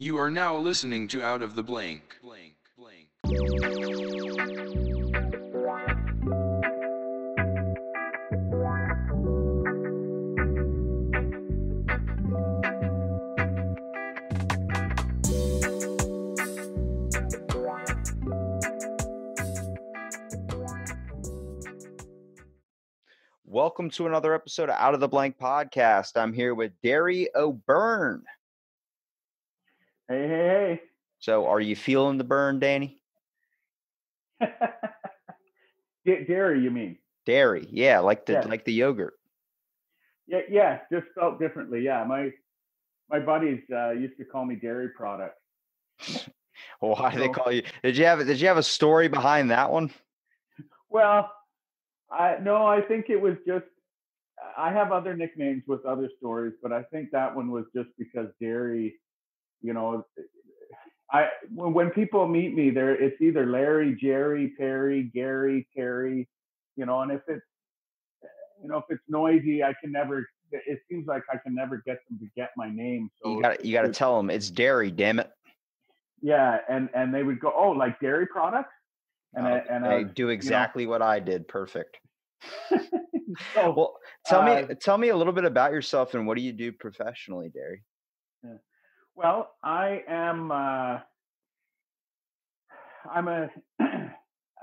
You are now listening to Out of the Blank. Blank, blank. Welcome to another episode of Out of the Blank podcast. I'm here with Derry O'Byrne. Hey, hey, hey. So, are you feeling the burn, Danny? Dairy, you mean? Dairy, yeah, like the Yeah. like the yogurt. Yeah, yeah, just felt differently. Yeah, my my buddies uh, used to call me Dairy Product. Why do they call you? Did you have did you have a story behind that one? Well, I no, I think it was just I have other nicknames with other stories, but I think that one was just because Dairy, you know, I when, when people meet me, there it's either Larry, Jerry, Perry, Gary, Terry, you know, and if it's you know if it's noisy, I can never. It seems like I can never get them to get my name. So You got you got to tell them it's dairy. Damn it! Yeah, and and they would go, oh, like dairy products, and I Uh, and I they was- do exactly what I did. Perfect. so, Well, tell me uh, tell me a little bit about yourself and what do you do professionally, Derry? Well, I am. Uh, I'm a. I,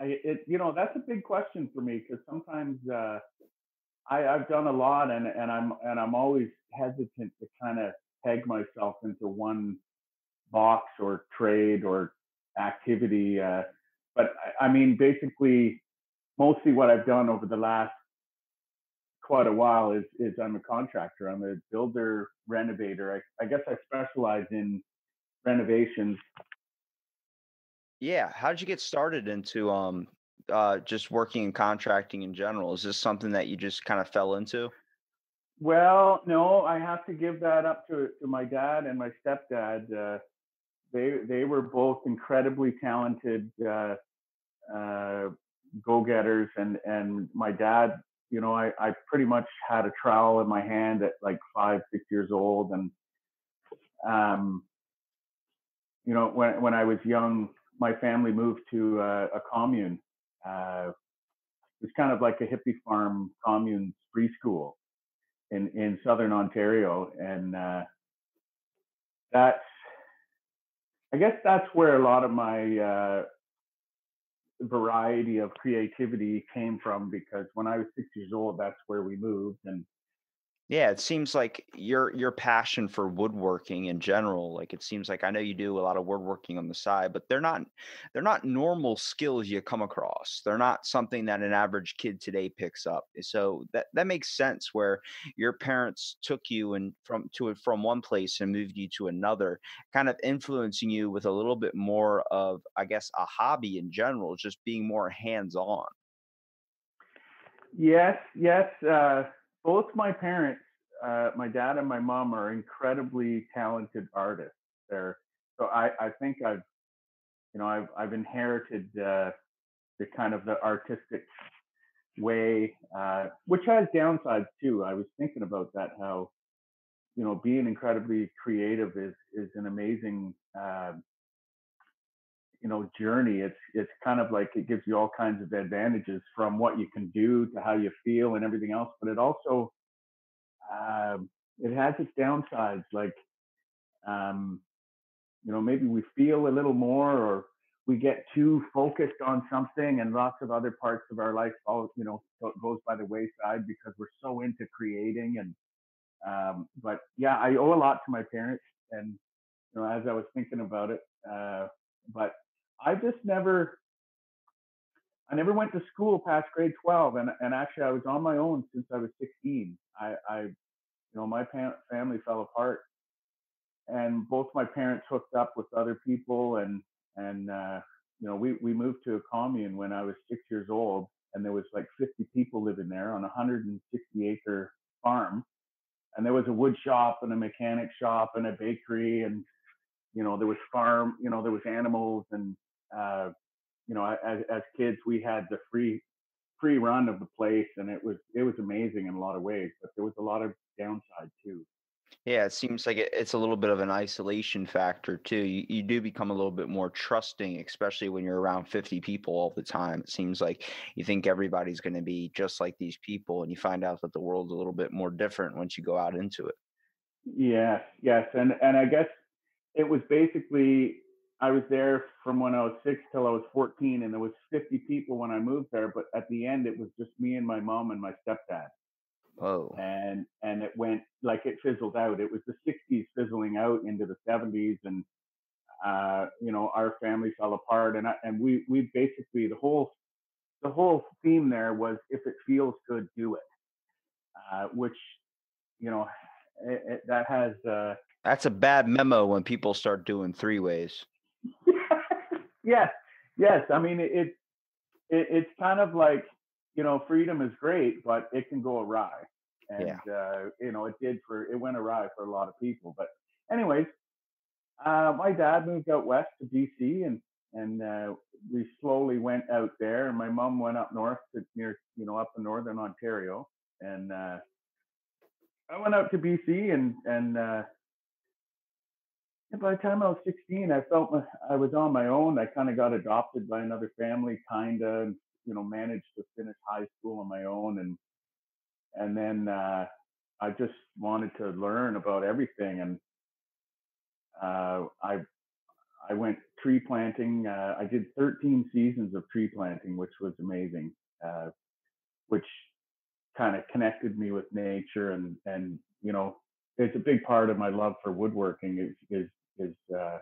it, you know, that's a big question for me because sometimes uh, I, I've done a lot, and and I'm and I'm always hesitant to kind of peg myself into one box or trade or activity. Uh, but I, I mean, basically, mostly what I've done over the last quite a while is is I'm a contractor. I'm a builder renovator. I, I guess I specialize in renovations. Yeah, how did you get started into um uh just working in contracting in general? Is this something that you just kind of fell into? Well, no, I have to give that up to, to my dad and my stepdad. Uh, they they were both incredibly talented uh, uh, go-getters, and and my dad, you know, I, I pretty much had a trowel in my hand at like five six years old, and um, you know, when when I was young, my family moved to uh, a commune. Uh, it was kind of like a hippie farm commune preschool in in southern Ontario, and uh, that's I guess that's where a lot of my uh, variety of creativity came from because when I was six years old, that's where we moved, and Yeah, it seems like your your passion for woodworking in general, like it seems like I know you do a lot of woodworking on the side, but they're not they're not normal skills you come across. They're not something that an average kid today picks up. So that that makes sense where your parents took you and from to from one place and moved you to another, kind of influencing you with a little bit more of, I guess, a hobby in general, just being more hands-on. Yes, yes. Uh, both my parents, uh, my dad and my mom, are incredibly talented artists. So I, I think I've, you know, I've I've inherited uh, the kind of the artistic way, uh, which has downsides too. I was thinking about that how, you know, being incredibly creative is is an amazing. Uh, you know journey it's it's kind of like it gives you all kinds of advantages from what you can do to how you feel and everything else but it also um, it has its downsides like um, you know maybe we feel a little more or we get too focused on something and lots of other parts of our life all you know goes by the wayside because we're so into creating and um, but yeah i owe a lot to my parents and you know as i was thinking about it uh, but I just never, I never went to school past grade 12. And, and actually I was on my own since I was 16. I, I you know, my pa- family fell apart and both my parents hooked up with other people and, and, uh, you know, we, we moved to a commune when I was six years old and there was like 50 people living there on a 160 acre farm. And there was a wood shop and a mechanic shop and a bakery and, you know, there was farm, you know, there was animals and, uh, you know, as, as kids, we had the free, free run of the place and it was, it was amazing in a lot of ways, but there was a lot of downside too. Yeah, it seems like it, it's a little bit of an isolation factor too. You, you do become a little bit more trusting, especially when you're around 50 people all the time. It seems like you think everybody's going to be just like these people, and you find out that the world's a little bit more different once you go out into it. Yes, yes, and and I guess it was basically I was there from when I was six till I was 14, and there was 50 people when I moved there. But at the end, it was just me and my mom and my stepdad, Oh, and and it went like it fizzled out. It was the 60s fizzling out into the 70s, and uh, you know our family fell apart, and I, and we we basically the whole the whole theme there was if it feels good, do it, uh, which you know it, it, that has. Uh, that's a bad memo when people start doing three ways. Yes, yes. I mean, it, it, it, it's kind of like you know, freedom is great, but it can go awry, and Yeah. uh, you know, it did for it went awry for a lot of people. But anyways, uh, my dad moved out west to BC, and and uh, we slowly went out there. And my mom went up north to near you know up in northern Ontario, and uh, I went out to BC, and and uh, and by the time I was 16, I felt my, I was on my own. I kind of got adopted by another family, kind of, you know, managed to finish high school on my own, and and then uh, I just wanted to learn about everything, and uh, I I went tree planting. Uh, I did 13 seasons of tree planting, which was amazing, uh, which kind of connected me with nature, and and you know, it's a big part of my love for woodworking is is is uh,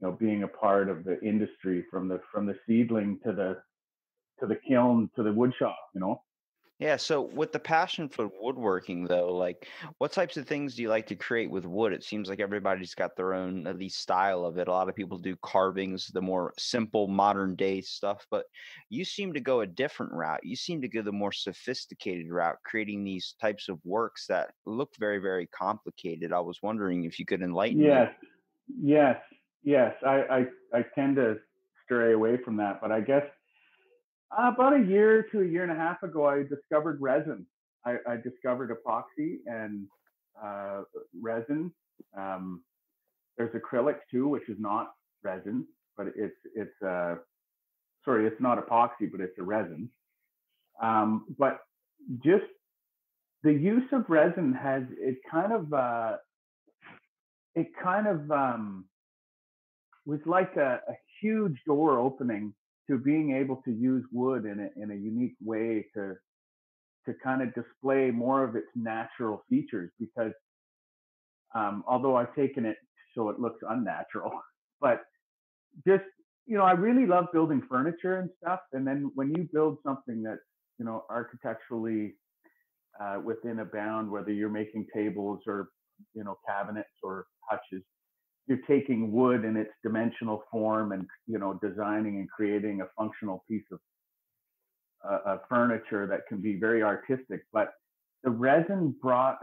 you know being a part of the industry from the from the seedling to the to the kiln to the wood shop. You know. Yeah, so with the passion for woodworking though, like what types of things do you like to create with wood? It seems like everybody's got their own at least style of it. A lot of people do carvings, the more simple modern day stuff, but you seem to go a different route. You seem to go the more sophisticated route, creating these types of works that look very, very complicated. I was wondering if you could enlighten me. Yes, yes, yes. I, I I tend to stray away from that, but I guess uh, about a year to a year and a half ago, I discovered resin. I, I discovered epoxy and uh, resin. Um, there's acrylic too, which is not resin, but it's it's uh, sorry, it's not epoxy, but it's a resin. Um, but just the use of resin has it kind of uh, it kind of um, was like a, a huge door opening to being able to use wood in a, in a unique way to to kind of display more of its natural features because um, although I've taken it so it looks unnatural, but just you know I really love building furniture and stuff, and then when you build something that's you know architecturally uh, within a bound, whether you're making tables or you know cabinets or hutches, you're taking wood in its dimensional form and you know designing and creating a functional piece of uh, of furniture that can be very artistic. But the resin brought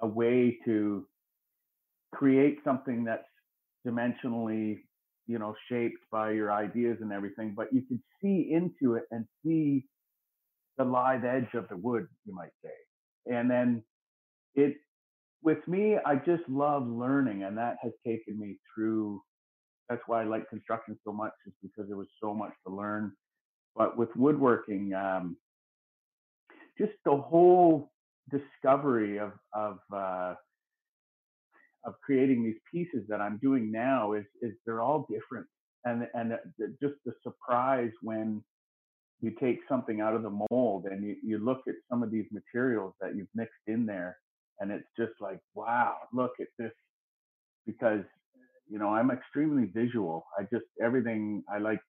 a way to create something that's dimensionally you know shaped by your ideas and everything, but you could see into it and see the live edge of the wood, you might say, and then it with me, I just love learning, and that has taken me through. That's why I like construction so much, is because there was so much to learn. But with woodworking, um, just the whole discovery of of uh, of creating these pieces that I'm doing now is is they're all different, and and just the surprise when you take something out of the mold and you, you look at some of these materials that you've mixed in there and it's just like wow look at this because you know i'm extremely visual i just everything i like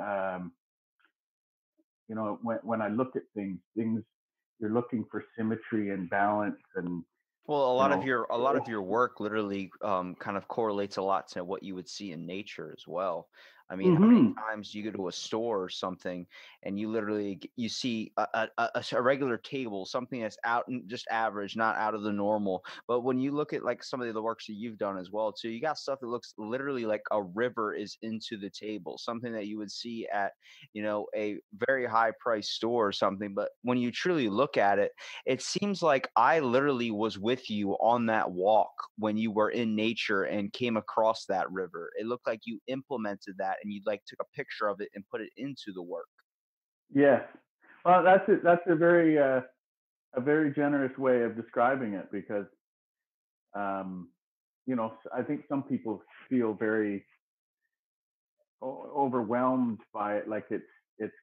um you know when when i look at things things you're looking for symmetry and balance and Well, a you lot of your a lot of your work literally um, kind of correlates a lot to what you would see in nature as well. I mean, how many hmm times do you go to a store or something and you literally you see a a regular table, something that's out and just average, not out of the normal. But when you look at like some of the works that you've done as well too, you got stuff that looks literally like a river is into the table, something that you would see at you know a very high price store or something. But when you truly look at it, it seems like I literally was with you on that walk when you were in nature and came across that river. It looked like you implemented that and you like took a picture of it and put it into the work. Yes. Well, that's a, that's a very uh, a very generous way of describing it because um, you know I think some people feel very overwhelmed by it, like it's it's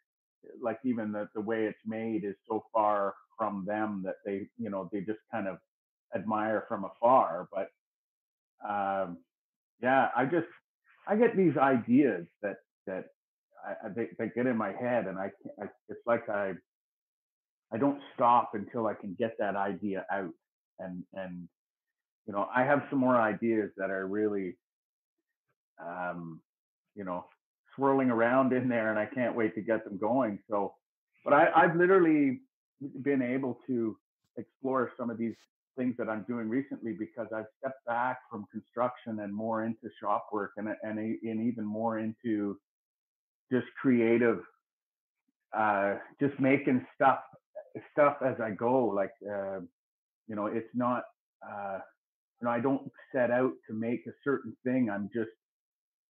like even the the way it's made is so far from them that they you know they just kind of admire from afar. But um, yeah, I just I get these ideas that that I, they, they get in my head, and I, I it's like I I don't stop until I can get that idea out. And and you know, I have some more ideas that are really um, you know, swirling around in there and I can't wait to get them going. So but I, I've literally been able to explore some of these things that I'm doing recently because I've stepped back from construction and more into shop work and and, and even more into just creative uh just making stuff stuff as I go. Like uh, you know, it's not uh you know, I don't set out to make a certain thing. I'm just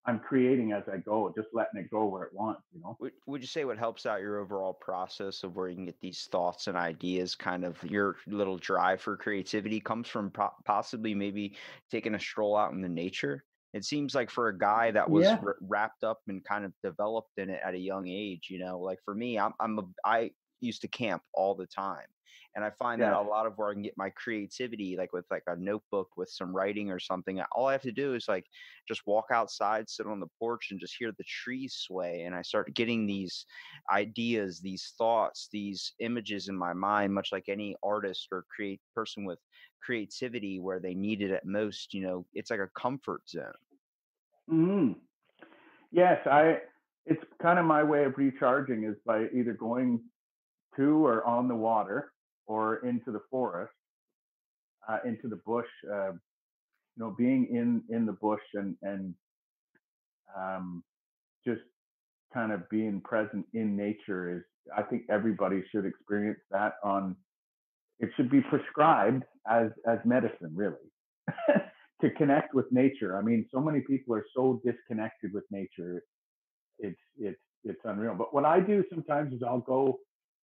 I'm creating as I go, just letting it go where it wants, you know. Would, would you say what helps out your overall process of where you can get these thoughts and ideas, kind of your little drive for creativity comes from po- possibly maybe taking a stroll out in the nature? It seems like for a guy that was Yeah. r- wrapped up and kind of developed in it at a young age, you know, like for me, I'm, I'm a, I used to camp all the time. And I find that a lot of where I can get my creativity, like with like a notebook with some writing or something, all I have to do is like just walk outside, sit on the porch, and just hear the trees sway. And I start getting these ideas, these thoughts, these images in my mind, much like any artist or create person with creativity where they need it at most. You know, it's like a comfort zone. Mm. Yes, I. It's kind of my way of recharging is by either going to or on the water or into the forest, uh, into the bush. Uh, you know, being in in the bush and and um, just kind of being present in nature is. I think everybody should experience that. On it should be prescribed as as medicine, really. to connect with nature. I mean, so many people are so disconnected with nature it's it's it's unreal. But what I do sometimes is I'll go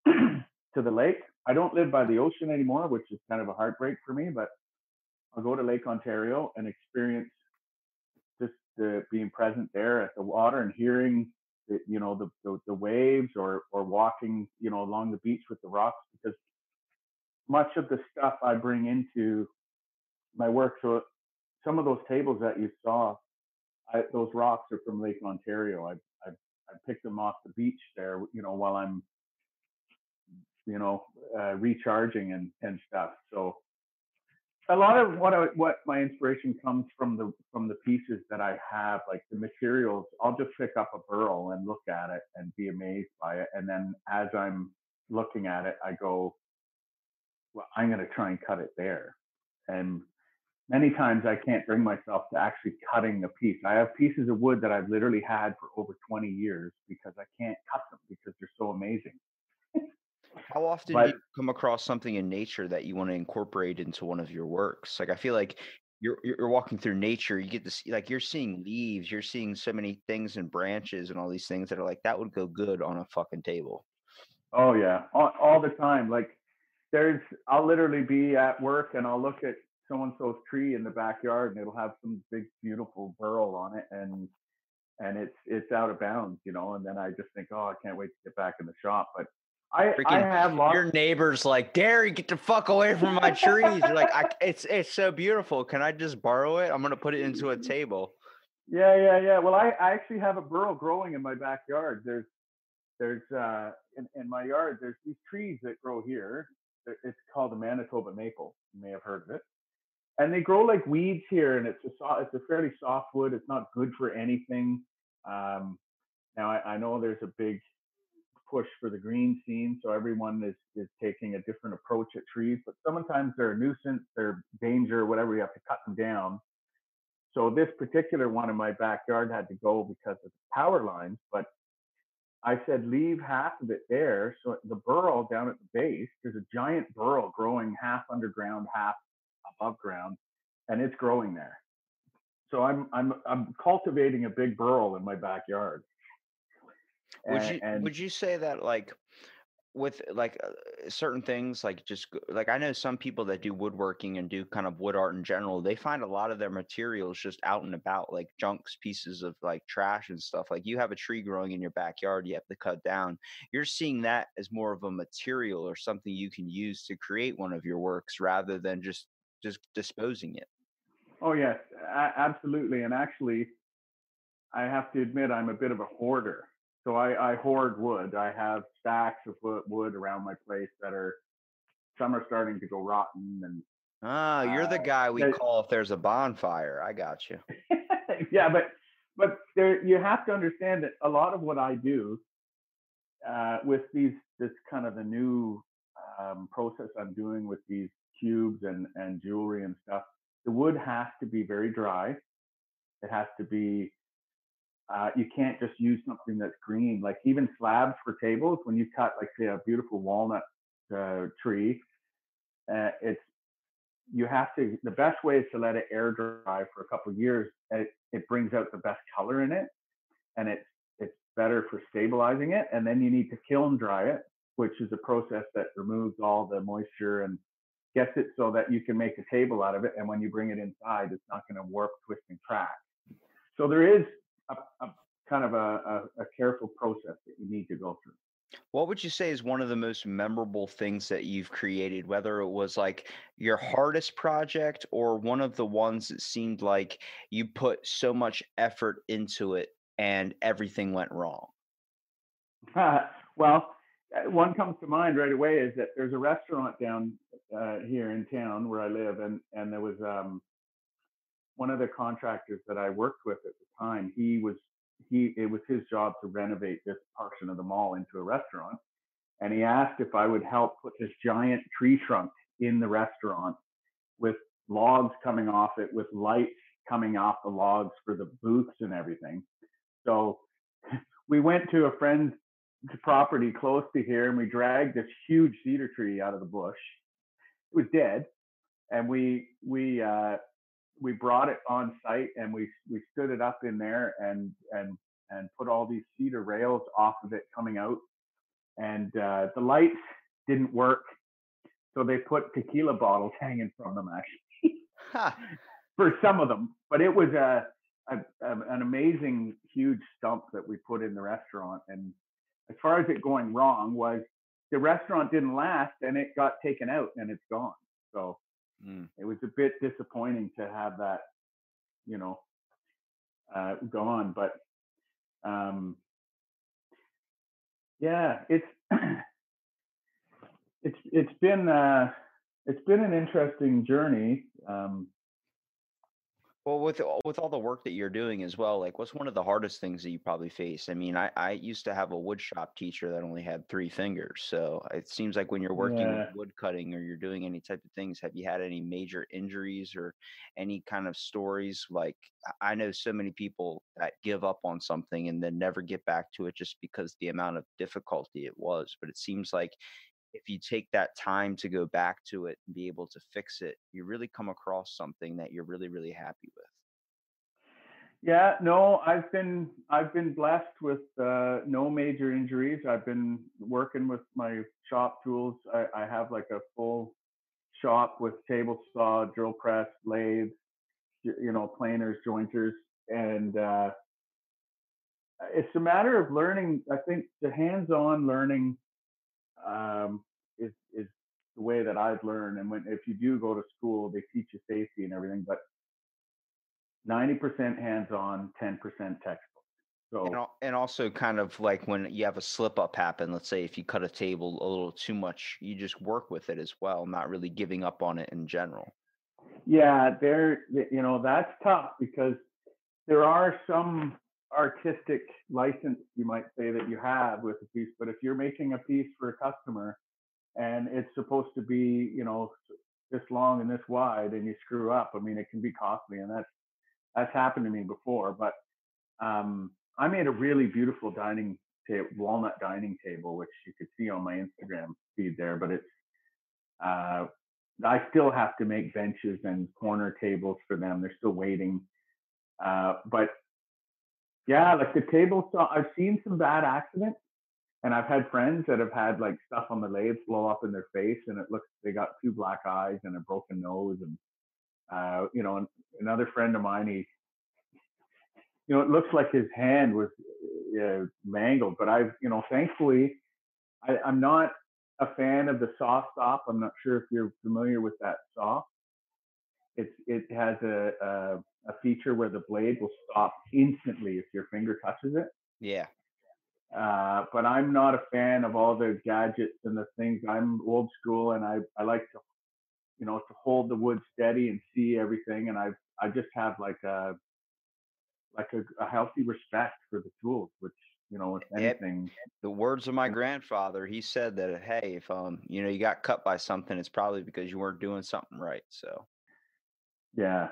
to the lake. I don't live by the ocean anymore, which is kind of a heartbreak for me. But I'll go to Lake Ontario and experience just the, being present there at the water and hearing the, you know the, the the waves or or walking you know along the beach with the rocks because much of the stuff I bring into my work. So some of those tables that you saw, I, those rocks are from Lake Ontario. I, I I picked them off the beach there, you know, while I'm, you know, uh, recharging and and stuff. So a lot of what I, what my inspiration comes from the from the pieces that I have, like the materials. I'll just pick up a burl and look at it and be amazed by it, and then as I'm looking at it, I go, well, I'm going to try and cut it there. And many times I can't bring myself to actually cutting the piece. I have pieces of wood that I've literally had for over 20 years because I can't cut them because they're so amazing. How often do you come across something in nature that you want to incorporate into one of your works? Like I feel like you're you're walking through nature, you get to see like you're seeing leaves, you're seeing so many things and branches and all these things that are like that would go good on a fucking table. oh yeah, all, all the time. Like there's, I'll literally be at work and I'll look at so and so's tree in the backyard and it'll have some big beautiful burl on it and and it's it's out of bounds, you know. And then I just think, oh, I can't wait to get back in the shop. But I I have lots. your neighbor's like, Gary, get the fuck away from my trees. You're like, I, it's it's so beautiful. Can I just borrow it? I'm gonna put it into a table. Yeah, yeah, yeah. Well, I, I actually have a burl growing in my backyard. There's there's uh in, in my yard there's these trees that grow here. It's called a Manitoba maple. You may have heard of it. And they grow like weeds here, and it's a so, it's a fairly soft wood. It's not good for anything. Um, now I, I know there's a big push for the green scene, so everyone is is taking a different approach at trees. But sometimes they're a nuisance, they're danger, whatever. You have to cut them down. So this particular one in my backyard had to go because of the power lines, but I said leave half of it there. So the burl down at the base, there's a giant burl growing half underground, half above ground, and it's growing there. So I'm I'm I'm cultivating a big burl in my backyard. Would And, you and would you say that like with like uh, certain things like just like I know some people that do woodworking and do kind of wood art in general, they find a lot of their materials just out and about, like junks, pieces of like trash and stuff. Like you have a tree growing in your backyard, you have to cut down. You're seeing that as more of a material or something you can use to create one of your works rather than just just disposing it. oh yes, absolutely. And actually, I have to admit I'm a bit of a hoarder. So I, I hoard wood. I have stacks of wood, wood around my place that are some are starting to go rotten and Ah, you're the uh, guy we they- call if there's a bonfire. I got you. yeah, but but there you have to understand that a lot of what I do uh, with these this kind of the new um, process I'm doing with these cubes and and jewelry and stuff, the wood has to be very dry. It has to be. Uh, you can't just use something that's green. Like even slabs for tables, when you cut like say a beautiful walnut uh, tree, uh, it's you have to the best way is to let it air dry for a couple years it, it brings out the best color in it and it's it's better for stabilizing it and then you need to kiln dry it which is a process that removes all the moisture and gets it so that you can make a table out of it and when you bring it inside it's not going to warp twist and crack so there is a, a kind of a, a, a careful process that you need to go through What would you say is one of the most memorable things that you've created, whether it was like your hardest project or one of the ones that seemed like you put so much effort into it and everything went wrong? well, uh, one comes to mind right away is that there's a restaurant down uh, here in town where I live, and and there was um, one of the contractors that I worked with at the time. He was he it was his job to renovate this portion of the mall into a restaurant, and he asked if I would help put this giant tree trunk in the restaurant with logs coming off it, with lights coming off the logs for the booths and everything. So we went to a friend's property close to here and we dragged this huge cedar tree out of the bush. It was dead. And we we uh we brought it on site and we we stood it up in there and and and put all these cedar rails off of it coming out. And uh the lights didn't work. So they put tequila bottles hanging from them actually Ha! for some of them, but it was a, a, a an amazing huge stump that we put in the restaurant. And as far as it going wrong was the restaurant didn't last and it got taken out and it's gone. So Mm. it was a bit disappointing to have that, you know, uh, gone. But um, yeah, it's it's it's been uh, it's been an interesting journey. Um, Well, with all- with all the work that you're doing as well, like what's one of the hardest things that you probably face? I mean, I I used to have a wood shop teacher that only had three fingers, so it seems like when you're working yeah. with wood cutting or you're doing any type of things, have you had any major injuries or any kind of stories? Like I know so many people that give up on something and then never get back to it just because the amount of difficulty it was. But it seems like if you take that time to go back to it and be able to fix it, you really come across something that you're really, really happy with. Yeah, no, I've been I've been blessed with uh, no major injuries. I've been working with my shop tools. I, I have like a full shop with table saw, drill press, lathe, you know, planers, jointers, and uh, it's a matter of learning. I think the hands-on learning um, is is the way that I've learned. And when if you do go to school, they teach you safety and everything, but 90% hands-on, 10% textbook. And, So al- and also kind of like when you have a slip up happen, let's say if you cut a table a little too much, you just work with it as well, not really giving up on it in general. yeah, there, you know, that's tough because there are some artistic license you might say that you have with a piece but if you're making a piece for a customer and it's supposed to be you know this long and this wide and you screw up. I mean it can be costly and that's that's happened to me before but um i made a really beautiful dining table walnut dining table which you could see on my instagram feed there but it's uh i still have to make benches and corner tables for them. They're still waiting. Uh but yeah, like the table saw, I've seen some bad accidents, and I've had friends that have had like stuff on the lathe blow up in their face, and it looks they got two black eyes and a broken nose, and uh, you know, another friend of mine, he, you know, it looks like his hand was uh, mangled, but I've, you know, thankfully, I, I'm not a fan of the saw stop. I'm not sure if you're familiar with that saw. It's it has a, a a feature where the blade will stop instantly if your finger touches it. Yeah. Uh, but I'm not a fan of all the gadgets and the things. I'm old school, and I I like to, you know, to hold the wood steady and see everything. And I I just have like a like a, a healthy respect for the tools, which you know, if anything. The words of my grandfather, he said that hey, if um you know you got cut by something, it's probably because you weren't doing something right. So. Yeah,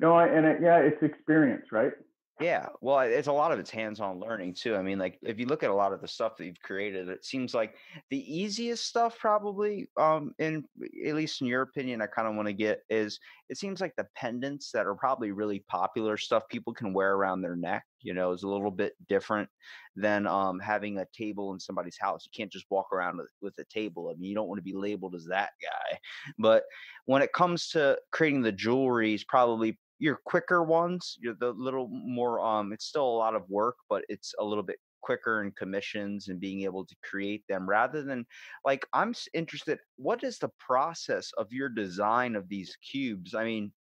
no, I, and it, yeah, it's experience, right? Yeah, well, it's a lot of it's hands-on learning too. I mean, like if you look at a lot of the stuff that you've created, it seems like the easiest stuff, probably, um, in at least in your opinion, I kind of want to get is it seems like the pendants that are probably really popular stuff people can wear around their neck. You know, is a little bit different than um having a table in somebody's house. You can't just walk around with, with a table. I mean, you don't want to be labeled as that guy. But when it comes to creating the jewelry, is probably your quicker ones, you're the little more um it's still a lot of work, but it's a little bit quicker in commissions and being able to create them rather than like I'm interested what is the process of your design of these cubes? I mean,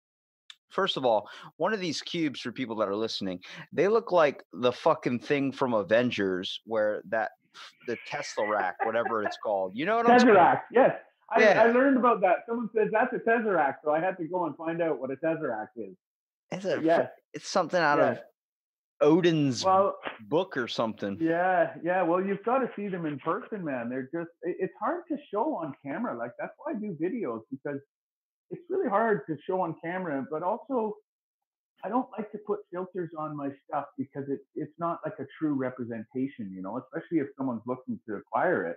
First of all, one of these cubes for people that are listening, they look like the fucking thing from Avengers where that the Tesseract, whatever it's called. You know what I'm saying? Tesseract, yes. I, yeah. I learned about that. Someone says that's a Tesseract, so I had to go and find out what a Tesseract is. It's a yes. it's something out yes. of Odin's well, book or something. Yeah, yeah. Well, you've got to see them in person, man. They're just it's hard to show on camera. Like that's why I do videos because it's really hard to show on camera, but also I don't like to put filters on my stuff because it, it's not like a true representation, you know, especially if someone's looking to acquire it.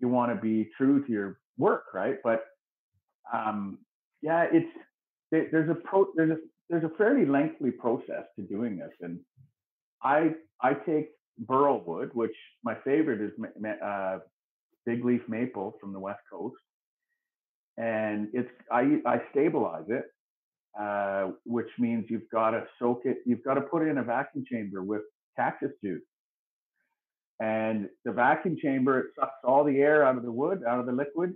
You want to be true to your work, right? But um, yeah, it's there's a pro there's a there's a fairly lengthy process to doing this, and I I take burl wood, which my favorite is uh, big leaf maple from the west coast, and it's I I stabilize it, uh, which means you've got to soak it. You've got to put it in a vacuum chamber with cactus juice, and the vacuum chamber it sucks all the air out of the wood, out of the liquid.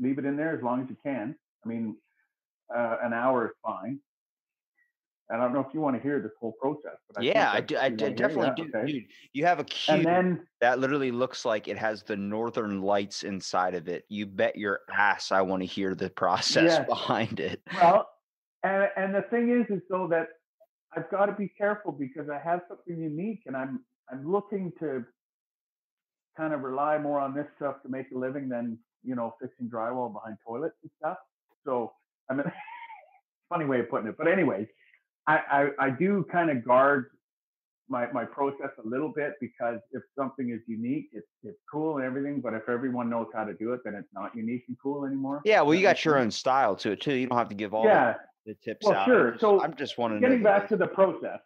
Leave it in there as long as you can. I mean, uh, an hour is fine. I don't know if you want to hear this whole process. But I yeah, I, do, I definitely do. Okay. Dude, you have a cube then, that literally looks like it has the northern lights inside of it. You bet your ass I want to hear the process yes. behind it. Well, and, and the thing is, is so that I've got to be careful because I have something unique and I'm I'm looking to kind of rely more on this stuff to make a living than, you know, fixing drywall behind toilets and stuff. So I mean funny way of putting it. But anyways, I, I, I do kind of guard my, my process a little bit because if something is unique, it's it's cool and everything. But if everyone knows how to do it, then it's not unique and cool anymore. Yeah, well, you got your own style to it too. You don't have to give all yeah. the, the tips well, out. Sure. so I'm just wondering. Getting back to the process,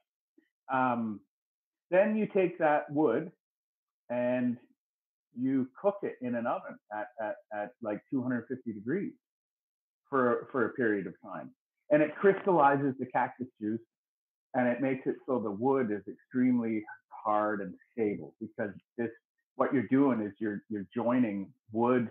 um, then you take that wood and you cook it in an oven at, at, at like 250 degrees for for a period of time and it crystallizes the cactus juice and it makes it so the wood is extremely hard and stable because this what you're doing is you're you're joining wood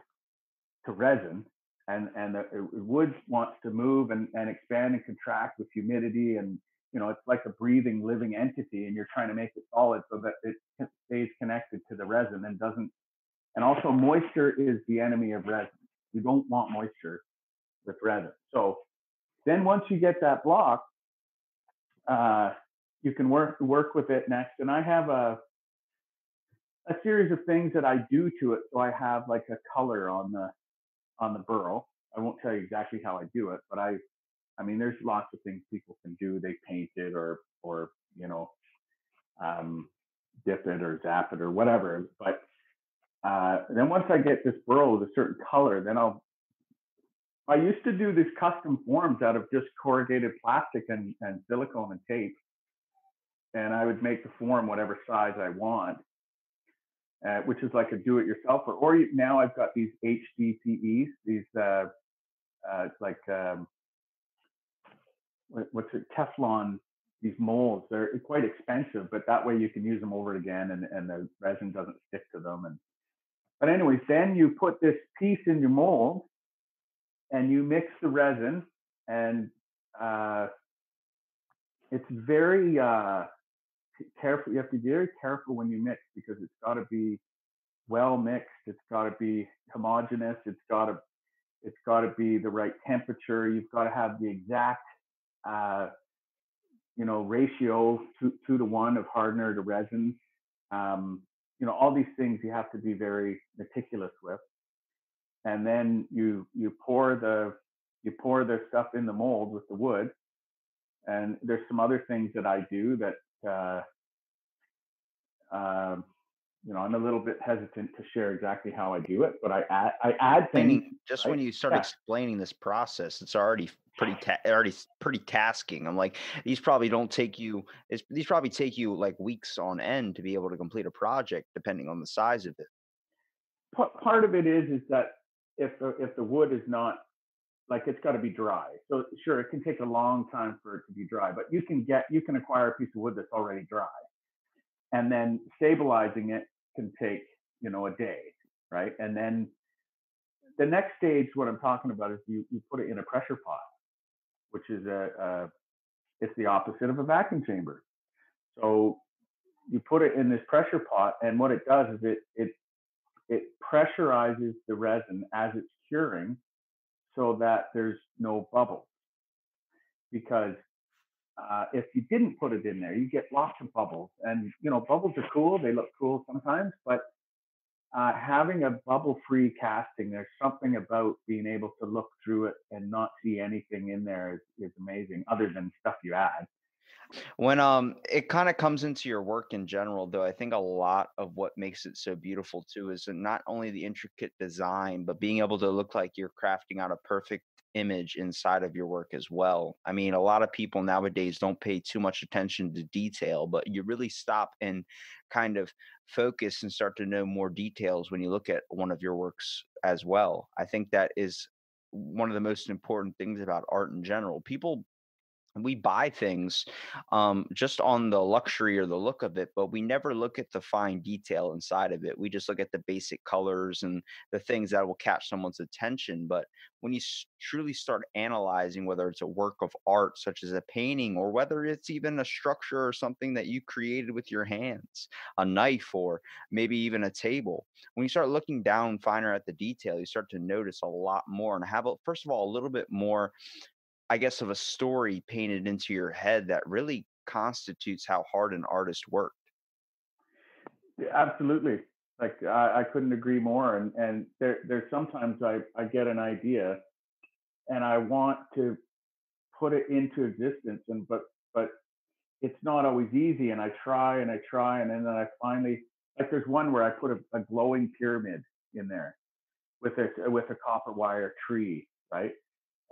to resin and and the wood wants to move and, and expand and contract with humidity and you know it's like a breathing living entity and you're trying to make it solid so that it stays connected to the resin and doesn't and also moisture is the enemy of resin. You don't want moisture with resin. So then once you get that block, uh, you can work work with it next. And I have a a series of things that I do to it. So I have like a color on the on the burl. I won't tell you exactly how I do it, but I I mean there's lots of things people can do. They paint it or or you know um, dip it or zap it or whatever. But uh, then once I get this burl with a certain color, then I'll I used to do these custom forms out of just corrugated plastic and, and silicone and tape. And I would make the form whatever size I want, uh, which is like a do-it-yourselfer. Or you, now I've got these HDPEs, these uh, uh, it's like um, what's it, Teflon. These molds, they're quite expensive, but that way you can use them over again, and, and the resin doesn't stick to them. And but anyways, then you put this piece in your mold, and you mix the resin, and uh, it's very uh, careful. You have to be very careful when you mix because it's got to be well mixed. It's got to be homogeneous. It's got to it's got to be the right temperature. You've got to have the exact uh, you know ratio two, two to one of hardener to resin. Um, you know all these things you have to be very meticulous with and then you you pour the you pour the stuff in the mold with the wood and there's some other things that i do that uh, uh, you know i'm a little bit hesitant to share exactly how i do it but i add i add things just right? when you start Yeah. explaining this process it's already pretty ta- already pretty tasking i'm like these probably don't take you it's, these probably take you like weeks on end to be able to complete a project depending on the size of it Pa- part of it is is that if the if the wood is not like it's got to be dry. So sure it can take a long time for it to be dry but you can get you can acquire a piece of wood that's already dry. And then stabilizing it can take you know a day right? And then the next stage what i'm talking about is you you put it in a pressure pot which is a, a it's the opposite of a vacuum chamber. So you put it in this pressure pot and what it does is it it it pressurizes the resin as it's curing so that there's no bubbles. Because uh, if you didn't put it in there, you get lots of bubbles. And, you know, bubbles are cool. They look cool sometimes, but uh, having a bubble free casting, there's something about being able to look through it and not see anything in there is, is amazing, other than stuff you add. When um it kind of comes into your work in general though i think a lot of what makes it so beautiful too is not only the intricate design but being able to look like you're crafting out a perfect image inside of your work as well. I mean a lot of people nowadays don't pay too much attention to detail but you really stop and kind of focus and start to know more details when you look at one of your works as well. I think that is one of the most important things about art in general. People we buy things um, just on the luxury or the look of it, but we never look at the fine detail inside of it. We just look at the basic colors and the things that will catch someone's attention. But when you truly start analyzing whether it's a work of art, such as a painting, or whether it's even a structure or something that you created with your hands, a knife, or maybe even a table, when you start looking down finer at the detail, you start to notice a lot more and have, a, first of all, a little bit more I guess, of a story painted into your head that really constitutes how hard an artist worked. Yeah, absolutely. Like I, I couldn't agree more. And and there there's sometimes I, I get an idea and I want to put it into existence and but but it's not always easy and I try and I try and then I finally like there's one where I put a, a glowing pyramid in there with a with a copper wire tree, right?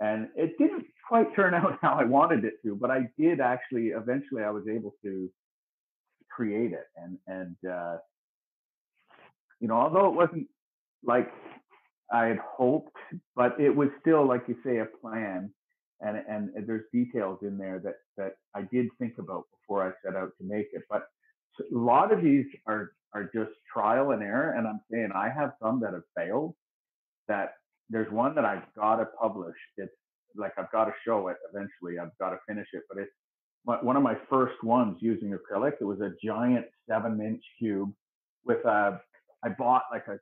And it didn't quite turn out how I wanted it to, but I did actually eventually I was able to create it and and uh you know, although it wasn't like I had hoped, but it was still, like you say, a plan. And, and there's details in there that, that I did think about before I set out to make it. But a lot of these are, are just trial and error. And I'm saying I have some that have failed that there's one that I've got to publish. It's like I've got to show it eventually. I've got to finish it. But it's one of my first ones using acrylic. It was a giant seven inch cube with a I bought like a,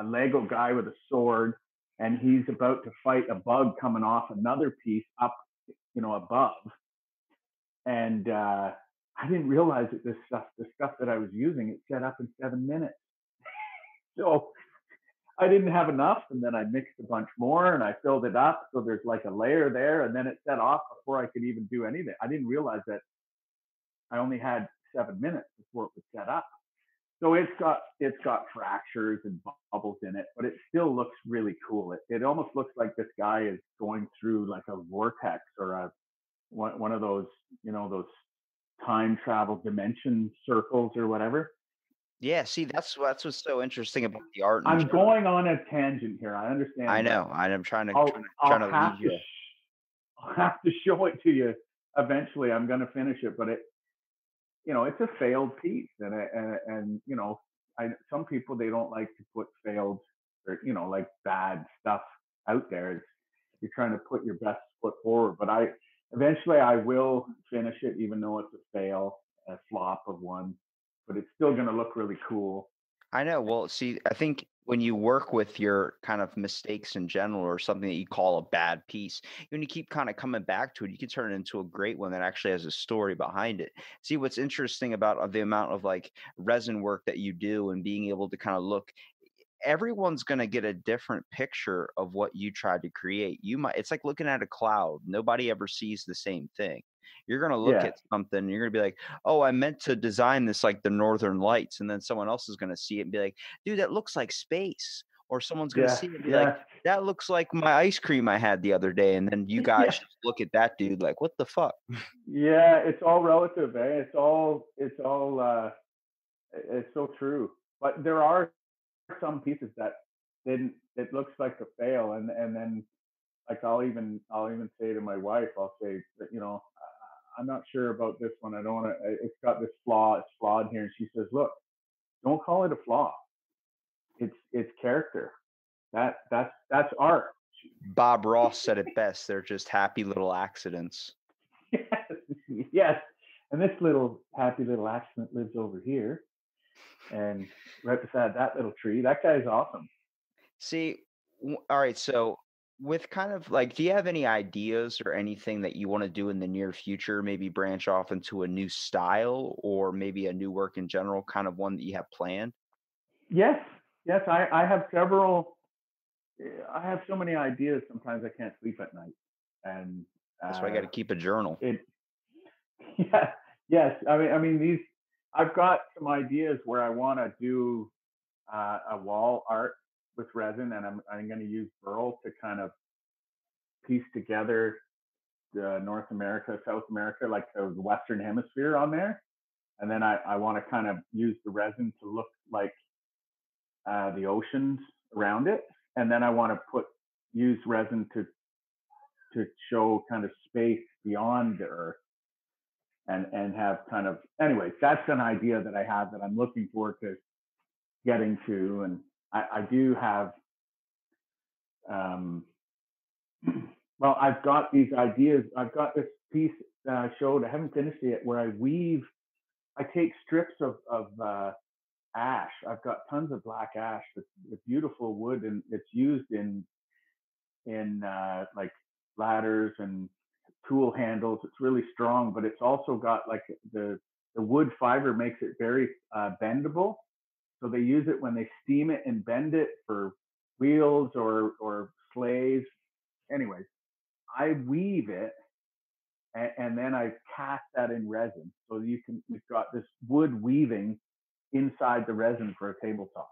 a Lego guy with a sword, and he's about to fight a bug coming off another piece up, you know, above. And uh, I didn't realize that this stuff, the stuff that I was using, it set up in seven minutes. so I didn't have enough, and then I mixed a bunch more, and I filled it up. So there's like a layer there, and then it set off before I could even do anything. I didn't realize that I only had seven minutes before it was set up. So it's got it's got fractures and bubbles in it, but it still looks really cool. It it almost looks like this guy is going through like a vortex or a one one of those you know those time travel dimension circles or whatever. Yeah, see, that's that's what's so interesting about the art. I'm going on a tangent here. I understand. I know. I'm trying to I'll, trying to, I'll trying have lead to sh- I'll have to show it to you eventually. I'm going to finish it, but it you know it's a failed piece, and and and you know I some people they don't like to put failed or you know like bad stuff out there. It's, you're trying to put your best foot forward, but I eventually I will finish it, even though it's a fail, a flop of one. But it's still going to look really cool. I know. Well, see, I think when you work with your kind of mistakes in general or something that you call a bad piece, when you keep kind of coming back to it, you can turn it into a great one that actually has a story behind it. See, what's interesting about uh, the amount of like resin work that you do and being able to kind of look everyone's going to get a different picture of what you tried to create. You might it's like looking at a cloud. Nobody ever sees the same thing. You're going to look Yeah. at something and you're going to be like, "Oh, I meant to design this like the northern lights." And then someone else is going to see it and be like, "Dude, that looks like space." Or someone's going to Yeah, see it and be yeah. like, "That looks like my ice cream I had the other day." And then you guys look at that dude like, "What the fuck?" Yeah, it's all relative, eh? It's all it's all uh it's so true. But there are some pieces that didn't it looks like a fail and and then like I'll even I'll even say to my wife, I'll say you know, "I- I'm not sure about this one. I don't want to it's got this flaw, it's flawed here and she says, "Look, don't call it a flaw. It's it's character. That that's that's art." Bob Ross said it best. They're just happy little accidents. yes, yes. And this little happy little accident lives over here. And right beside that little tree, that guy's awesome. See, all right. So, with kind of like, do you have any ideas or anything that you want to do in the near future? Maybe branch off into a new style or maybe a new work in general, kind of one that you have planned? Yes, yes, I, I have several. eh, I have so many ideas. Sometimes I can't sleep at night, and That's why I got to uh, keep a journal. it. Yeah, yes. I mean, I mean these. I've got some ideas where I want to do uh, a wall art with resin, and I'm I'm going to use burl to kind of piece together the North America, South America, like the Western Hemisphere on there, and then I I want to kind of use the resin to look like uh, the oceans around it, and then I want to put use resin to to show kind of space beyond the Earth and and have kind of anyways that's an idea that i have that i'm looking forward to getting to and i, I do have um well i've got these ideas i've got this piece that i showed i haven't finished it yet where i weave i take strips of of uh ash. I've got tons of black ash with beautiful wood and it's used in in uh like ladders and tool handles. It's really strong, but it's also got like the the wood fiber makes it very uh, bendable. So they use it when they steam it and bend it for wheels or or sleighs. Anyways, I weave it and, and then I cast that in resin. So you can you've got this wood weaving inside the resin for a tabletop.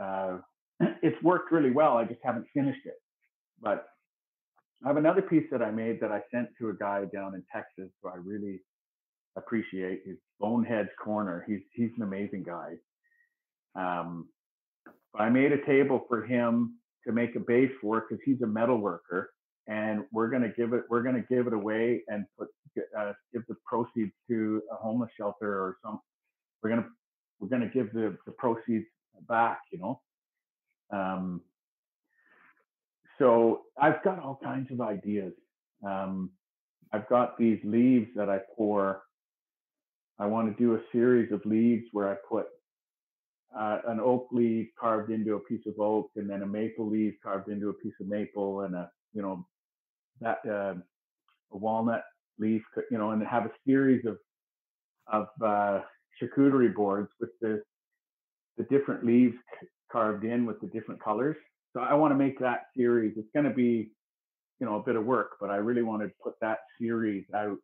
Uh, it's worked really well. I just haven't finished it, but I have another piece that I made that I sent to a guy down in Texas who I really appreciate. He's Bonehead's Corner. He's he's an amazing guy. Um, I made a table for him to make a base for because he's a metal worker, and we're gonna give it we're gonna give it away and put uh, give the proceeds to a homeless shelter or some. We're gonna we're gonna give the the proceeds back. You know. Um, so I've got all kinds of ideas. Um, I've got these leaves that I pour. I want to do a series of leaves where I put uh, an oak leaf carved into a piece of oak, and then a maple leaf carved into a piece of maple, and a you know that uh, a walnut leaf, you know, and have a series of of uh, charcuterie boards with the the different leaves carved in with the different colors. So I want to make that series. It's going to be, you know, a bit of work, but I really want to put that series out.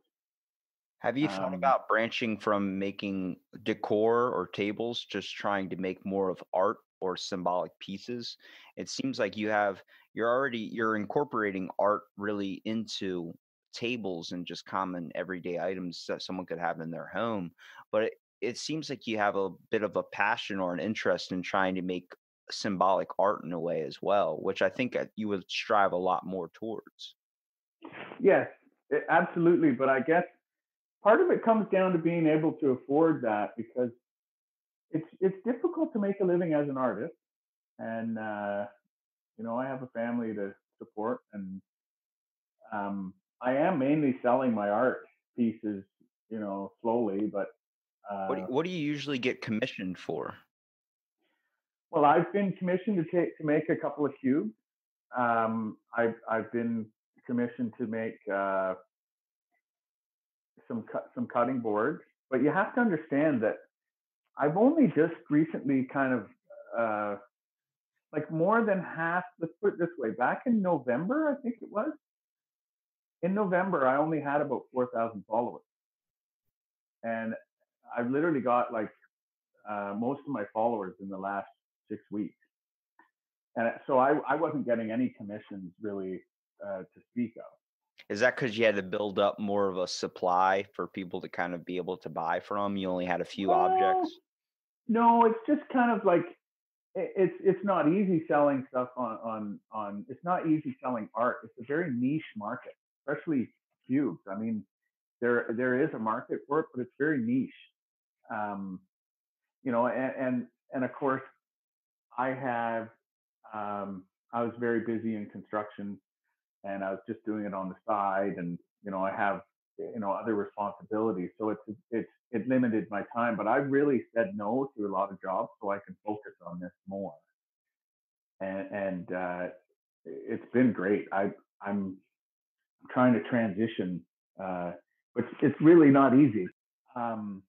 Have you thought Um, about branching from making decor or tables, just trying to make more of art or symbolic pieces? It seems like you have you're already you're incorporating art really into tables and just common everyday items that someone could have in their home, but it, it seems like you have a bit of a passion or an interest in trying to make symbolic art in a way as well, which I think uh, you would strive a lot more towards. yes, it, absolutely. But I guess part of it comes down to being able to afford that because it's it's difficult to make a living as an artist, and uh, you know I have a family to support, and um, I am mainly selling my art pieces, you know, slowly, but. What do Uh, what do you usually get commissioned for? Well, I've been commissioned to take to make a couple of cubes. Um, I've I've been commissioned to make uh, some cut some cutting boards, but you have to understand that I've only just recently kind of uh, like more than half. Let's put it this way: back in November, I think it was. In November, I only had about four thousand followers, and I've literally got like uh, most of my followers in the last six weeks. And uh, so I, I wasn't getting any commissions really uh, to speak of. Is that because you had to build up more of a supply for people to kind of be able to buy from? You only had a few Well, objects. No, it's just kind of like it's it's not easy selling stuff on on on. It's not easy selling art. It's a very niche market, especially cubes. I mean, there there is a market for it, but it's very niche. Um, you know, and and, and of course, I have um, I was very busy in construction, and I was just doing it on the side, and you know, I have you know other responsibilities, so it's it's it limited my time. But I really said no to a lot of jobs so I can focus on this more, and and uh, it's been great. I I'm trying to transition, uh, but it's really not easy. Um,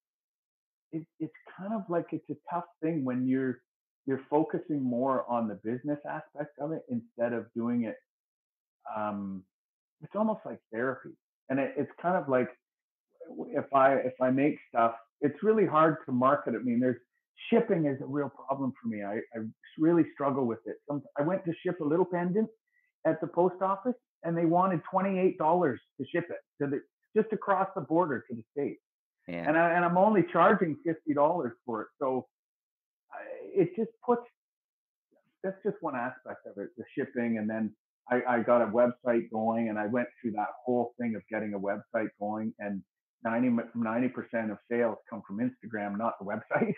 it, it's kind of like it's a tough thing when you're you're focusing more on the business aspect of it instead of doing it um it's almost like therapy and it, it's kind of like if i if i make stuff it's really hard to market it. i mean there's shipping is a real problem for me i, I really struggle with it Some, i went to ship a little pendant at the post office and they wanted $28 to ship it to the just across the border to the states Yeah. and I and I'm only charging fifty dollars for it. So it just puts that's just one aspect of it, the shipping, and then I, I got a website going, and I went through that whole thing of getting a website going, and 90 90% of sales come from Instagram, not the website.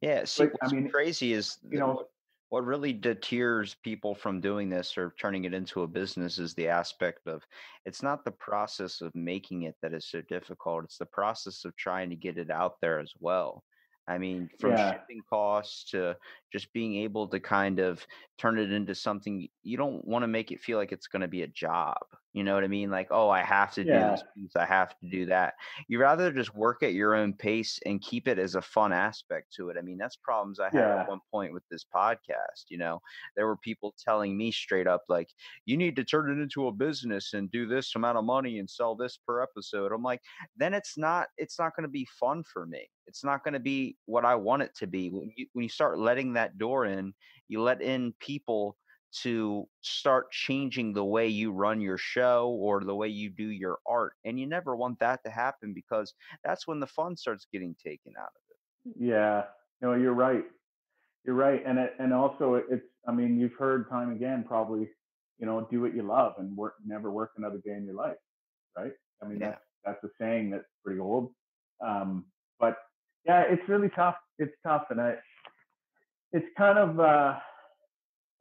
Yeah. See, Like, I mean, crazy is you know- what, what really deters people from doing this or turning it into a business is the aspect of it's not the process of making it that is so difficult. It's the process of trying to get it out there as well. I mean, from Yeah. shipping costs to just being able to kind of turn it into something you don't want to make it feel like it's going to be a job. You know what I mean? Like, oh, I have to do Yeah. this piece, I have to do that. You rather just work at your own pace and keep it as a fun aspect to it. I mean, that's problems I had Yeah. at one point with this podcast. You know, there were people telling me straight up, like, you need to turn it into a business and do this amount of money and sell this per episode. I'm like, then it's not it's not going to be fun for me. It's not going to be what I want it to be. When you when you start letting that door in, you let in people to start changing the way you run your show or the way you do your art. And you never want that to happen because that's when the fun starts getting taken out of it. Yeah, no, you're right. You're right, and it, and also it's. I mean, you've heard time again, probably, you know, do what you love and work. Never work another day in your life, right? I mean, Yeah. that's that's a saying that's pretty old. Um, but yeah, it's really tough. It's tough, and I, it's kind of, uh,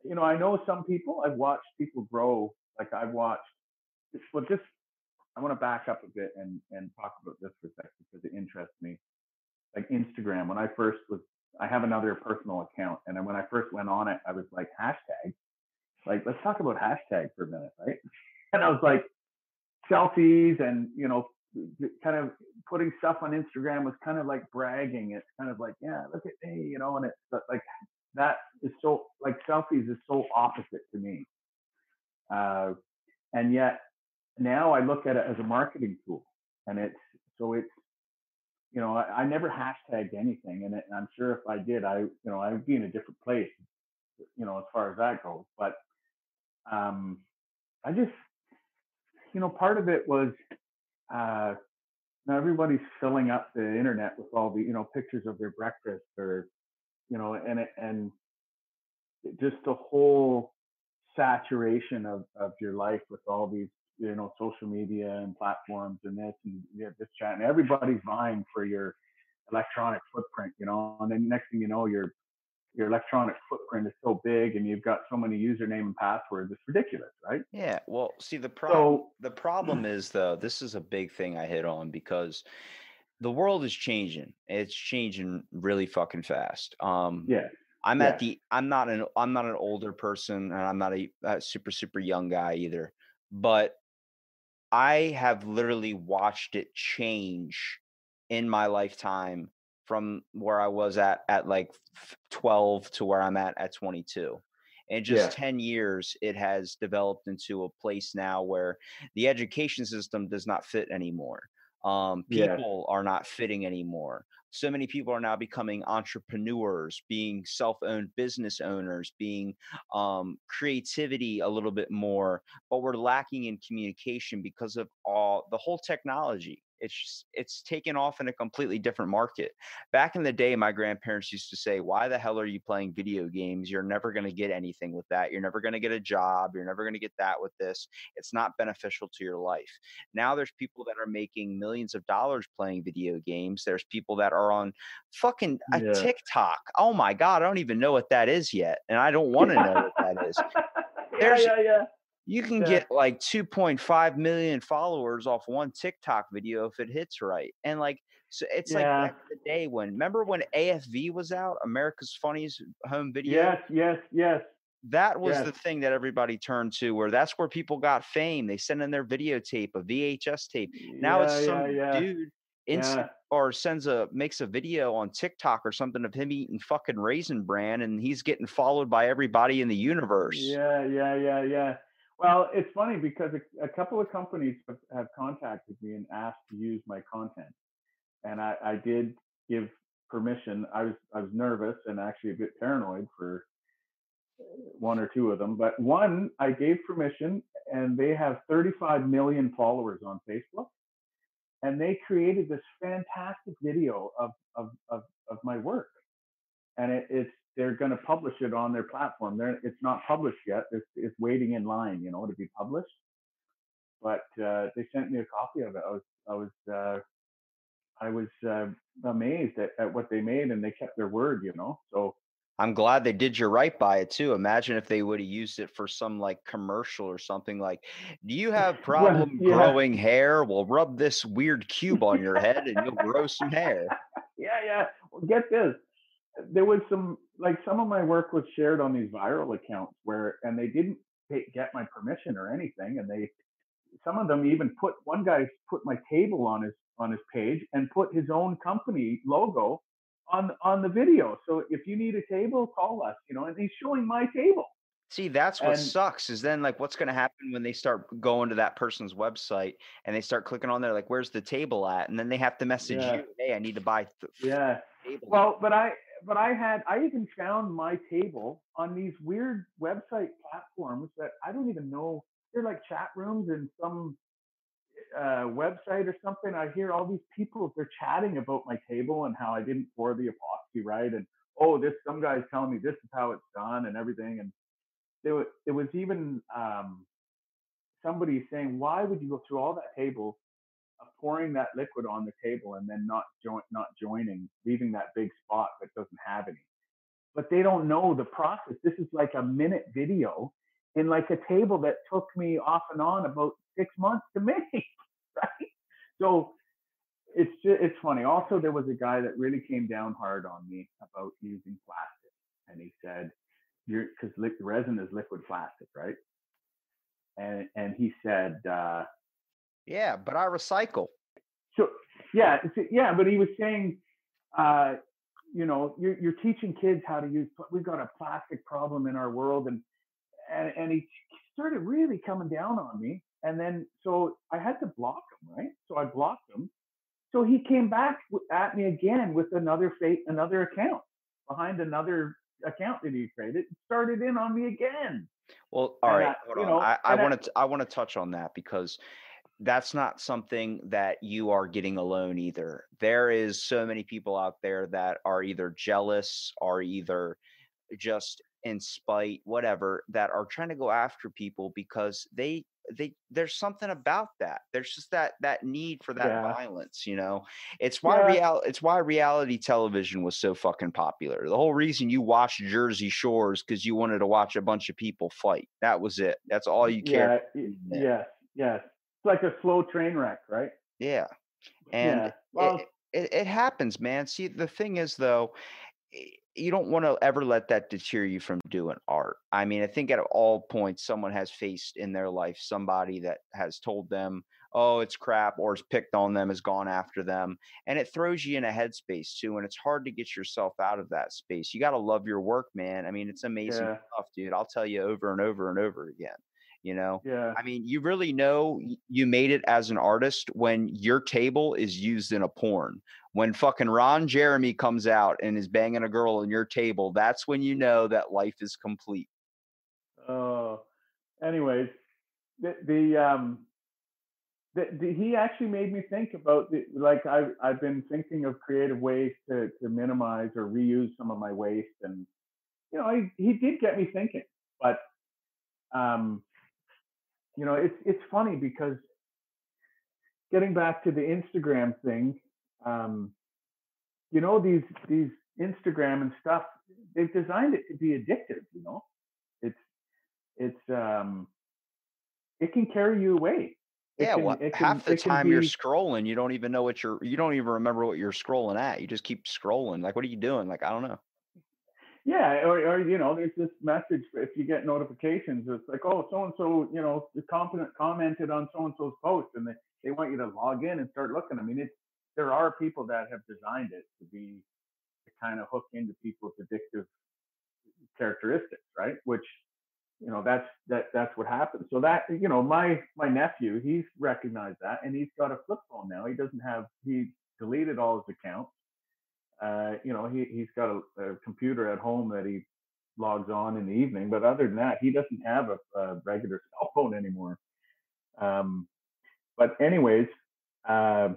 you know, I know some people. I've watched people grow. Like I've watched. Well, just I want to back up a bit and and talk about this for a second because it interests me like Instagram. When I first was, I have another personal account, and then when I first went on it, I was like hashtag, like let's talk about hashtag for a minute, right? And I was like selfies and you know kind of putting stuff on Instagram was kind of like bragging. It's kind of like, yeah, look at me, you know, and it's like that is so like selfies is so opposite to me. Uh, and yet now I look at it as a marketing tool, and it's so it's you know I, I never hashtagged anything, and, it, and I'm sure if I did, I you know I would be in a different place, you know, as far as that goes. But um, I just you know part of it was uh, now everybody's filling up the internet with all the you know pictures of their breakfast or you know and it, and just the whole saturation of, of your life with all these you know social media and platforms and this and this chat and everybody's vying for your electronic footprint you know and then next thing you know your your electronic footprint is so big and you've got so many username and passwords it's ridiculous right Yeah. Well, see the problem so the problem is though, this is a big thing I hit on because the world is changing. It's changing really fucking fast. Um yeah I'm yeah at the I'm not an I'm not an older person and I'm not a, a super super young guy either. But I have literally watched it change in my lifetime from where I was at at like 12 to where I'm at at 22. In just yeah 10 years, it has developed into a place now where the education system does not fit anymore. Um, yeah people are not fitting anymore. So many people are now becoming entrepreneurs, being self-owned business owners, being um, creativity a little bit more, but we're lacking in communication because of all the whole technology. It's just, it's taken off in a completely different market. Back in the day, my grandparents used to say, "Why the hell are you playing video games? You're never going to get anything with that. You're never going to get a job. You're never going to get that with this. It's not beneficial to your life." Now there's people that are making millions of dollars playing video games. There's people that are on fucking a yeah TikTok. Oh my god, I don't even know what that is yet, and I don't want to know what that is. yeah yeah yeah you can yeah get like 2.5 million followers off one TikTok video if it hits right. And like so it's like back the day when remember when AFV was out, America's Funniest Home Video? yes yes yes That was yes the thing that everybody turned to where that's where people got fame. They send in their videotape, a VHS tape. Now it's yeah yeah some yeah dude inst yeah or sends a makes a video on TikTok or something of him eating fucking raisin bran and he's getting followed by everybody in the universe. Yeah, yeah, yeah, yeah. Well, it's funny because a, a couple of companies have, have contacted me and asked to use my content, and I, I did give permission. I was I was nervous and actually a bit paranoid for uh, one or two of them, but one I gave permission, and they have 35 million followers on Facebook, and they created this fantastic video of of of, of my work and it, it's they're going to publish it on their platform. They're, it's not published yet. It's, it's waiting in line, you know, to be published. But uh, they sent me a copy of it. I was I was uh, I was uh, amazed at, at what they made, and they kept their word, you know. So I'm glad they did your right by it too. Imagine if they would have used it for some like commercial or something like, "Do you have well, problem yeah, growing hair? Well, rub this weird cube on your head and you'll grow some hair." yeah, yeah. Well, get this. There was some like some of my work was shared on these viral accounts where, and they didn't get my permission or anything, and they some of them even put one guy put my table on his on his page and put his own company logo on on the video. So if you need a table, call us, you know, and he's showing my table. See, that's what And sucks is then like what's going to happen when they start going to that person's website and they start clicking on there like where's the table at and then they have to message yeah, you, "Hey, I need to buy th- yeah. table. Well, but I but I had I even found my table on these weird website platforms that I don't even know. They're like chat rooms in some uh, website or something. I hear all these people they're chatting about my table and how I didn't pour the epoxy right, and oh, this some guy's telling me this is how it's done and everything. And there was even um, somebody saying, why would you go through all that table pouring that liquid on the table and then not join not joining, leaving that big spot that doesn't have any? But they don't know the process. This is like a minute video in like a table that took me off and on about six months to make, right? So it's just, it's funny. Also, there was a guy that really came down hard on me about using plastic, and he said, "You're because resin is liquid plastic, right?" And and he said, uh, Yeah, but I recycle. so yeah, yeah, but he was saying, uh, you know, you're, you're teaching kids how to use. We've got a plastic problem in our world, and and and he started really coming down on me. And then so I had to block him, right? So I blocked him. So he came back at me again with another fate, another account behind another account that he created. Started in on me again. Well, all And right, I- hold on. know, I I- want to I want to touch on that because that's not something that you are getting alone either. There is so many people out there that are either jealous or either just in spite, whatever, that are trying to go after people because they they there's something about that. There's just that that need for that Yeah. violence, you know. It's why Yeah. real it's why reality television was so fucking popular. The whole reason you watched Jersey Shores because you wanted to watch a bunch of people fight. That was it. That's all you cared. Yeah, y- Yeah. Yes, yes. It's like a slow train wreck, right? Yeah. And yeah. Well, it, it, it happens, man. See, the thing is, though, you don't want to ever let that deter you from doing art. I mean, I think at all points, someone has faced in their life somebody that has told them, oh, it's crap, or has picked on them, has gone after them. And it throws you in a headspace, too. And it's hard to get yourself out of that space. You got to love your work, man. I mean, it's amazing Yeah. stuff, dude. I'll tell you over and over and over again, you know? yeah. I mean, you really know you made it as an artist when your table is used in a porn. When fucking Ron Jeremy comes out and is banging a girl on your table, that's when you know that life is complete. Oh, anyways, the the um, the, the, he actually made me think about the, like I've I've been thinking of creative ways to to minimize or reuse some of my waste, and you know he he did get me thinking, but um, you know it's it's funny because getting back to the Instagram thing, um, you know these these Instagram and stuff, they've designed it to be addictive, you know. It's it's um it can carry you away. It yeah, can- well, can- half the time you're scrolling, you don't even know what you're, you don't even remember what you're scrolling at. You just keep scrolling. Like, what are you doing? Like, I don't know. Yeah, or, or you know, there's this message if you get notifications, it's like, oh, so and so, you know, is confident commented on so and so's post, and they, they want you to log in and start looking. I mean, it's there are people that have designed it to be to kind of hook into people's addictive characteristics, right? Which you know that's that that's what happens. So that you know, my my nephew, he's recognized that, and he's got a flip phone now. He doesn't have he deleted all his accounts. Uh, you know, he he's got a, a computer at home that he logs on in the evening, but other than that, he doesn't have a, a regular cell phone anymore. Um, but anyways, uh,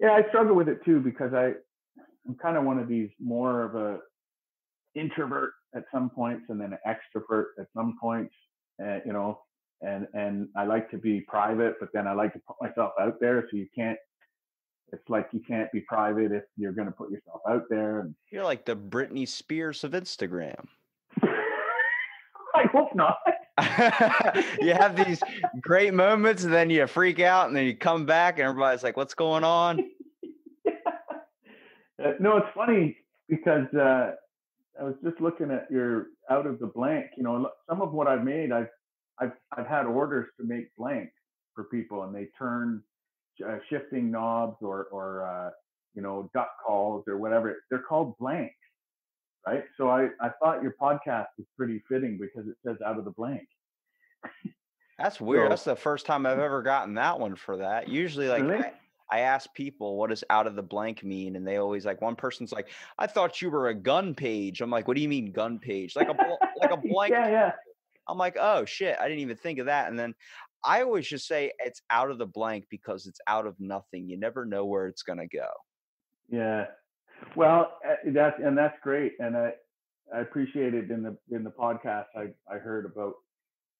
yeah, I struggle with it too because I I'm kind of one of these more of a introvert at some points and then an extrovert at some points. Uh, you know, and and I like to be private, but then I like to put myself out there. So you can't. It's like you can't be private if you're going to put yourself out there. And You're like the Britney Spears of Instagram. I hope not. you have these great moments and then you freak out and then you come back and everybody's like, what's going on? Uh, no, it's funny because uh, I was just looking at your out of the blank. You know, some of what I've made, I've I've I've had orders to make blank for people, and they turn uh, shifting knobs or or uh, you know duck calls or whatever. They're called blanks, right? So I I thought your podcast was pretty fitting because it says out of the blank. That's weird. So- That's the first time I've ever gotten that one for that. Usually, like, Really? I, I ask people, what does out of the blank mean? And they always like, one person's like, I thought you were a gun page. I'm like, what do you mean gun page? Like a, bl- like a blank. yeah, yeah. I'm like, oh shit, I didn't even think of that. And then I always just say it's out of the blank because it's out of nothing. You never know where it's going to go. Yeah. Well, uh, that's and that's great, and I I appreciate it in the in the podcast. I I heard about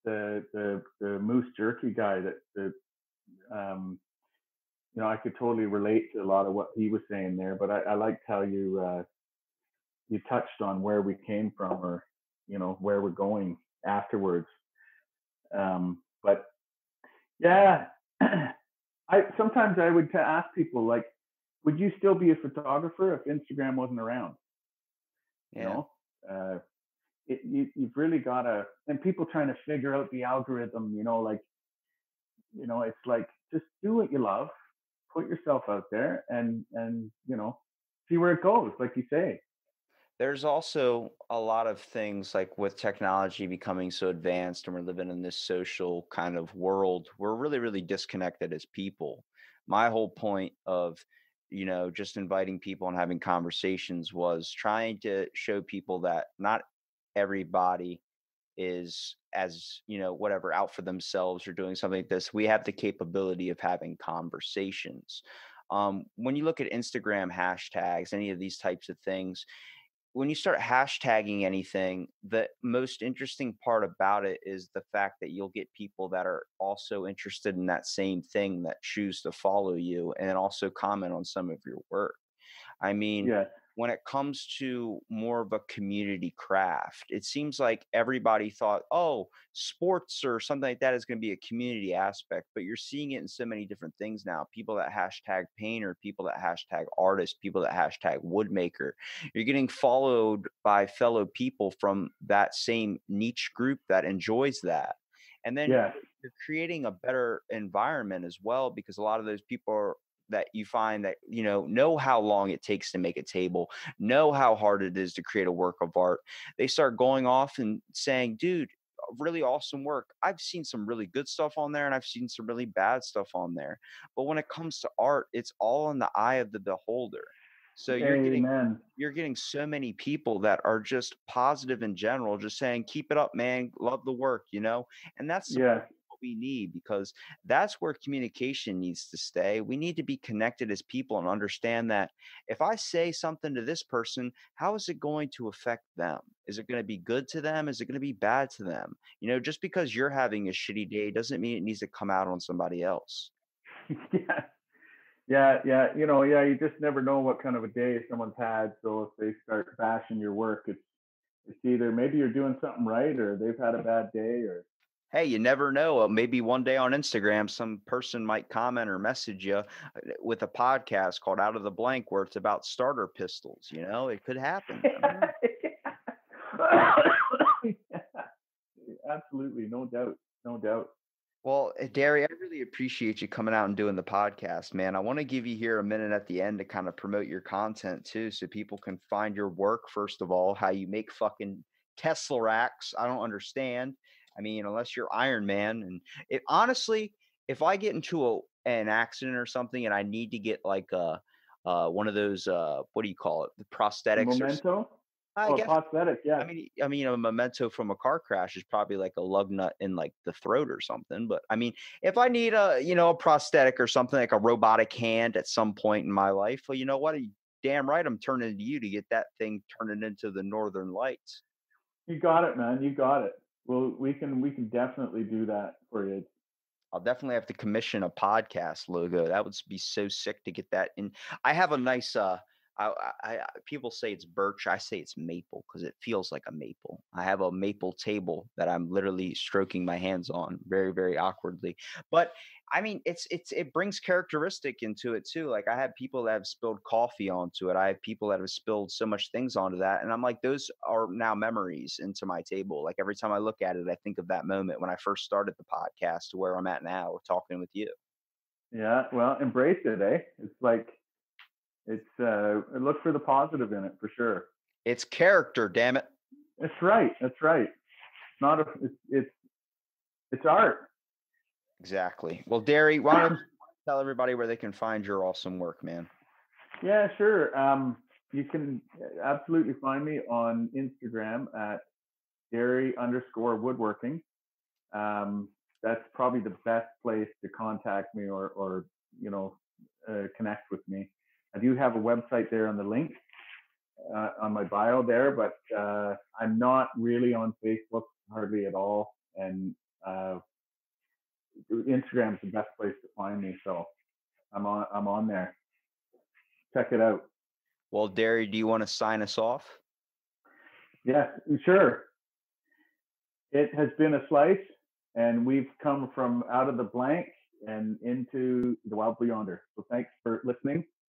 the the the moose jerky guy that the um you know I could totally relate to a lot of what he was saying there, but I, I liked how you uh you touched on where we came from or you know where we're going afterwards. Um, but yeah, I sometimes I would ask people like would you still be a photographer if Instagram wasn't around? You Yeah. know, uh, it, you, you've really got to, and people trying to figure out the algorithm, you know, like, you know, it's like just do what you love put yourself out there and and you know see where it goes, like you say. There's also a lot of things like with technology becoming so advanced and we're living in this social kind of world, we're really, really disconnected as people. My whole point of, you know, just inviting people and having conversations was trying to show people that not everybody is as you know whatever out for themselves or doing something like this we have the capability of having conversations um, when you look at instagram hashtags any of these types of things when you start hashtagging anything, the most interesting part about it is the fact that you'll get people that are also interested in that same thing that choose to follow you and also comment on some of your work. I mean, Yeah. When it comes to more of a community craft, it seems like everybody thought, oh, sports or something like that is going to be a community aspect, but you're seeing it in so many different things now. People that hashtag painter, people that hashtag artist, people that hashtag woodmaker. You're getting followed by fellow people from that same niche group that enjoys that. And then Yeah. you're creating a better environment as well because a lot of those people are that you find that you know know how long it takes to make a table know how hard it is to create a work of art. They start going off and saying dude really awesome work. I've seen some really good stuff on there and i've seen some really bad stuff on there. But when it comes to art it's all in the eye of the beholder. So you're getting you're getting so many people that are just positive in general just saying keep it up man. Love the work you know? And that's Yeah. We need because that's where communication needs to stay. We need to be connected as people and understand that if I say something to this person, how is it going to affect them? Is it going to be good to them? Is it going to be bad to them? You know, just because you're having a shitty day doesn't mean it needs to come out on somebody else. yeah. Yeah, yeah, you know, yeah, you just never know what kind of a day someone's had. So if they start bashing your work, it's it's either maybe you're doing something right or they've had a mm. bad day or Hey, you never know. uh, Maybe one day on Instagram, some person might comment or message you uh, with a podcast called Out of the Blank where it's about starter pistols. You know, it could happen. I don't know. Absolutely, no doubt, no doubt. Well, uh, Derry, I really appreciate you coming out and doing the podcast, man. I want to give you here a minute at the end to kind of promote your content too, so people can find your work, first of all, how you make fucking tesseracts. I don't understand. I mean, unless you're Iron Man. And it honestly, if I get into a, an accident or something and I need to get like a, uh, one of those, uh, what do you call it? The prosthetics Memento? I oh, guess prosthetic, yeah. I mean, I mean, a memento from a car crash is probably like a lug nut in like the throat or something. But I mean, if I need a, you know, a prosthetic or something like a robotic hand at some point in my life, well, you know what? You damn right, I'm turning to you to get that thing turning into the Northern Lights. you got it, man. You got it. Well, we can we can definitely do that for you. I'll definitely have to commission a podcast logo. That would be so sick to get that in. I have a nice, uh, I, I, people say it's birch. I say it's maple because it feels like a maple. I have a maple table that I'm literally stroking my hands on very, very awkwardly. But I mean, it's it's it brings characteristic into it too. Like I have people that have spilled coffee onto it. I have people that have spilled so much things onto that, and I'm like, those are now memories into my table. Like every time I look at it, I think of that moment when I first started the podcast to where I'm at now, talking with you. Yeah, well, embrace it, eh? It's like it's uh look for the positive in it for sure. It's character, damn it. That's right. That's right. It's not a it's it's it's art. Exactly. Well, Derry, why don't you tell everybody where they can find your awesome work, man? Yeah, sure. Um, you can absolutely find me on Instagram at Derry underscore woodworking. Um, that's probably the best place to contact me or, or you know, uh, connect with me. I do have a website there on the link uh, on my bio there, but uh, I'm not really on Facebook hardly at all. And uh, Instagram is the best place to find me. So I'm on I'm on there. Check it out. Well, Derry, do you want to sign us off? Yes, sure. It has been a slice, and we've come from out of the blank and into the wild blue yonder. So thanks for listening,